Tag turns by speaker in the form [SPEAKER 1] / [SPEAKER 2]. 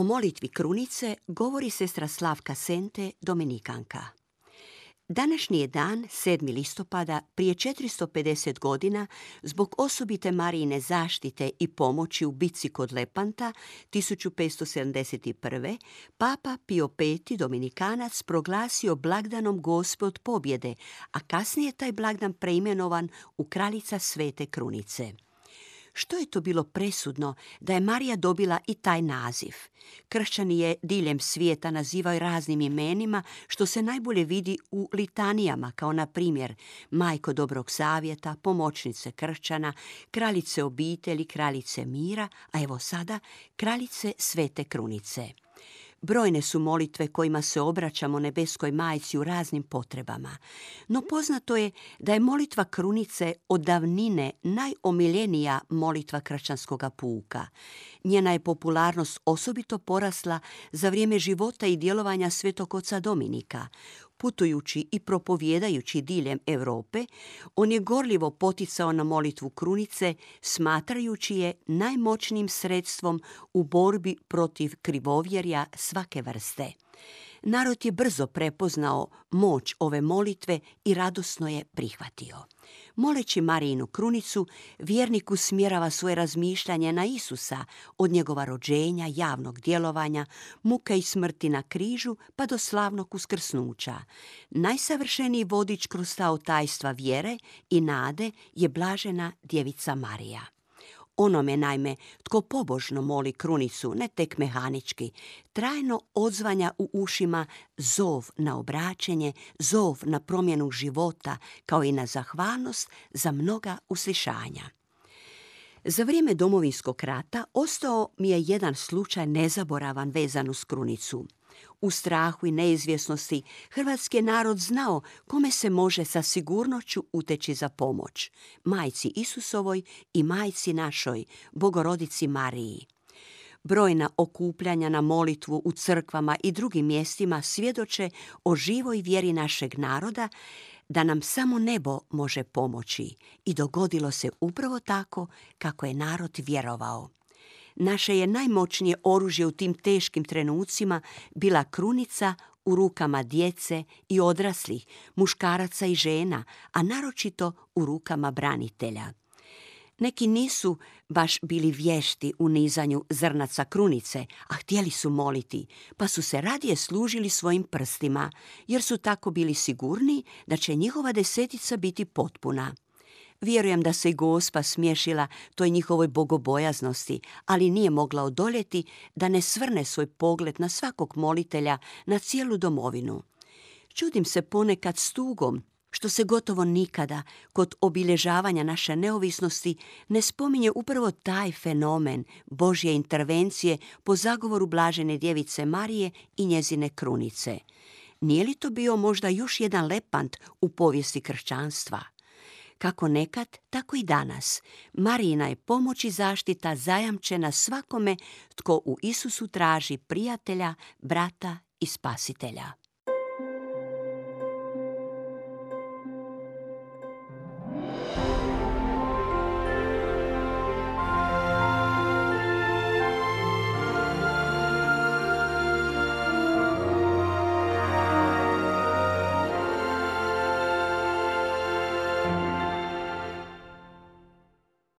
[SPEAKER 1] O molitvi krunice govori sestra Slavka Sente, Dominikanka. Današnji je dan, 7. listopada, prije 450 godina, zbog osobite Marijine zaštite i pomoći u bitci kod Lepanta, 1571. Papa Pio V. Dominikanac proglasio blagdanom Gospod pobjede, a kasnije je taj blagdan preimenovan u kraljica Svete Krunice. Što je to bilo presudno da je Marija dobila i taj naziv? Kršćani je diljem svijeta nazivaju raznim imenima što se najbolje vidi u litanijama kao na primjer Majko dobrog savjeta, pomoćnice kršćana, kraljice obitelji, kraljice mira, a evo sada kraljice svete krunice. Brojne su molitve kojima se obraćamo nebeskoj majci u raznim potrebama. No poznato je da je molitva krunice od davnine najomiljenija molitva kršćanskoga puka. Njena je popularnost osobito porasla za vrijeme života i djelovanja svetog oca Dominika. Putujući i propovjedajući diljem Europe, on je gorljivo poticao na molitvu krunice, smatrajući je najmoćnijim sredstvom u borbi protiv krivovjerja svake vrste. Narod je brzo prepoznao moć ove molitve i radosno je prihvatio. Moleći Marijinu krunicu, vjernik usmjerava svoje razmišljanje na Isusa, od njegova rođenja, javnog djelovanja, muke i smrti na križu, pa do slavnog uskrsnuća. Najsavršeniji vodič kroz ta tajstva vjere i nade je blažena djevica Marija. Onome naime, tko pobožno moli krunicu, ne tek mehanički, trajno odzvanja u ušima zov na obraćenje, zov na promjenu života, kao i na zahvalnost za mnoga uslišanja. Za vrijeme domovinskog rata ostao mi je jedan slučaj nezaboravan vezan uz krunicu – u strahu i neizvjesnosti hrvatski je narod znao kome se može sa sigurnoću uteći za pomoć. Majci Isusovoj i majci našoj, bogorodici Mariji. Brojna okupljanja na molitvu u crkvama i drugim mjestima svjedoče o živoj vjeri našeg naroda da nam samo nebo može pomoći i dogodilo se upravo tako kako je narod vjerovao. Naše je najmoćnije oružje u tim teškim trenucima bila krunica u rukama djece i odraslih, muškaraca i žena, a naročito u rukama branitelja. Neki nisu baš bili vješti u nizanju zrnaca krunice, a htjeli su moliti, pa su se radije služili svojim prstima, jer su tako bili sigurni da će njihova desetica biti potpuna. Vjerujem da se i gospa smješila toj njihovoj bogobojaznosti, ali nije mogla odoljeti da ne svrne svoj pogled na svakog molitelja, na cijelu domovinu. Čudim se ponekad stugom što se gotovo nikada kod obilježavanja naše neovisnosti ne spominje upravo taj fenomen Božje intervencije po zagovoru blažene djevice Marije i njezine krunice. Nije li to bio možda još jedan lepant u povijesti kršćanstva? Kako nekad, tako i danas. Marijina je pomoć i zaštita zajamčena svakome tko u Isusu traži prijatelja, brata i spasitelja.